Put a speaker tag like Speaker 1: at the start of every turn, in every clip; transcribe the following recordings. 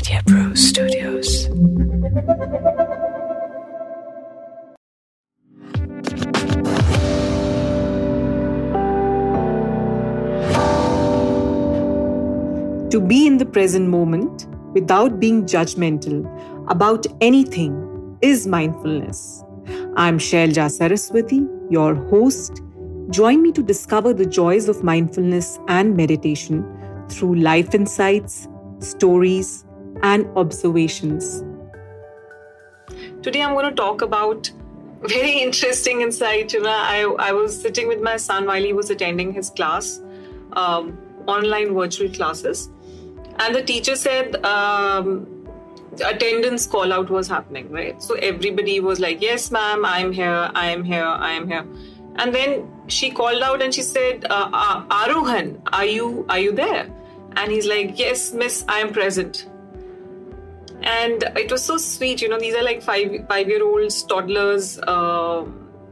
Speaker 1: Media Pro Studios.
Speaker 2: To be in the present moment without being judgmental about anything is mindfulness. I'm Shailja Saraswati, your host. Join me to discover the joys of mindfulness and meditation through life insights, stories, and observations. Today, I'm going to talk about very interesting insight. You know, I, I was sitting with my son while he was attending his class, um, online virtual classes. And the teacher said um, attendance call out was happening right? So everybody was like yes ma'am i'm here i am here i am here. And then she called out and she said uh, uh, are you are you there? And he's like yes miss i am present and it was so sweet you know these are like five five year olds toddlers uh,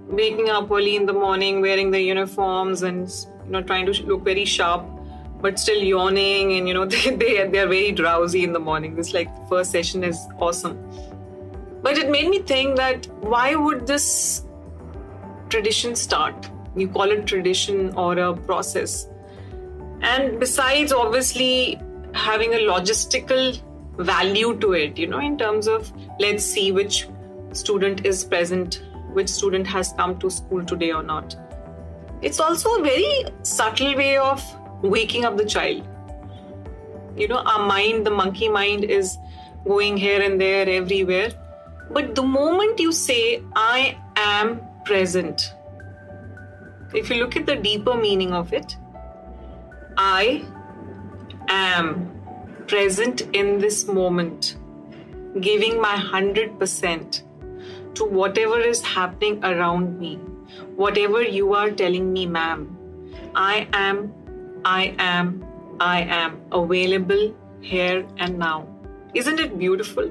Speaker 2: waking up early in the morning wearing their uniforms and you know trying to look very sharp but still yawning and you know they, they they're very drowsy in the morning. This like first session is awesome. But it made me think that why would this tradition start? You call it tradition or a process. And besides obviously having a logistical value to it you know in terms of let's see which student is present which student has come to school today or not it's also a very subtle way of waking up the child. You know, our mind, the monkey mind, is going here and there, everywhere. But the moment you say, I am present, if you look at the deeper meaning of it, I am present in this moment, giving my 100% to whatever is happening around me, whatever you are telling me, ma'am. I am I am, I am available here and now. Isn't it beautiful?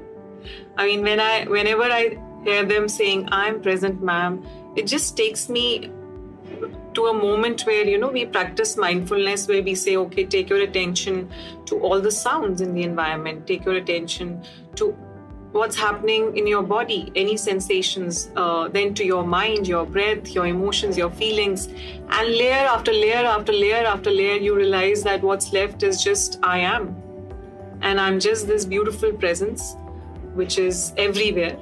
Speaker 2: I mean, when I, whenever I hear them saying, I'm present, ma'am, it just takes me to a moment where, you know, we practice mindfulness, where we say, okay, take your attention to all the sounds in the environment, take your attention to what's happening in your body, any sensations, uh, then to your mind, your breath, your emotions, your feelings. And layer after layer after layer after layer, you realize that what's left is just I am. And I'm just this beautiful presence, which is everywhere,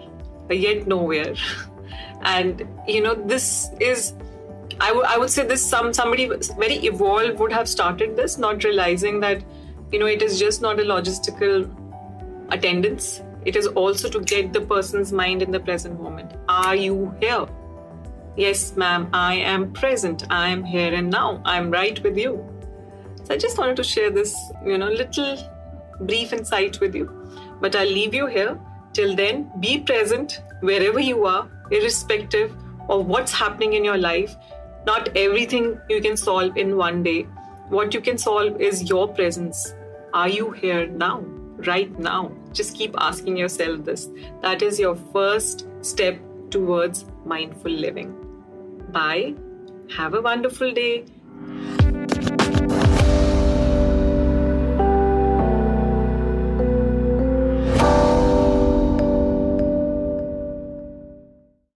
Speaker 2: yet nowhere. and, you know, this is. I, w- I would say this some somebody very evolved would have started this not realizing that you know it is just not a logistical attendance it is also to get the person's mind in the present moment. Are you here? Yes, ma'am, I am present. I am here and now. I'm right with you. So I just wanted to share this, you know, little brief insight with you. But I'll leave you here. Till then, be present wherever you are, irrespective of what's happening in your life. Not everything you can solve in one day. What you can solve is your presence. Are you here now? right now. Just keep asking yourself this. That is your first step towards mindful living. Bye. Have a wonderful day.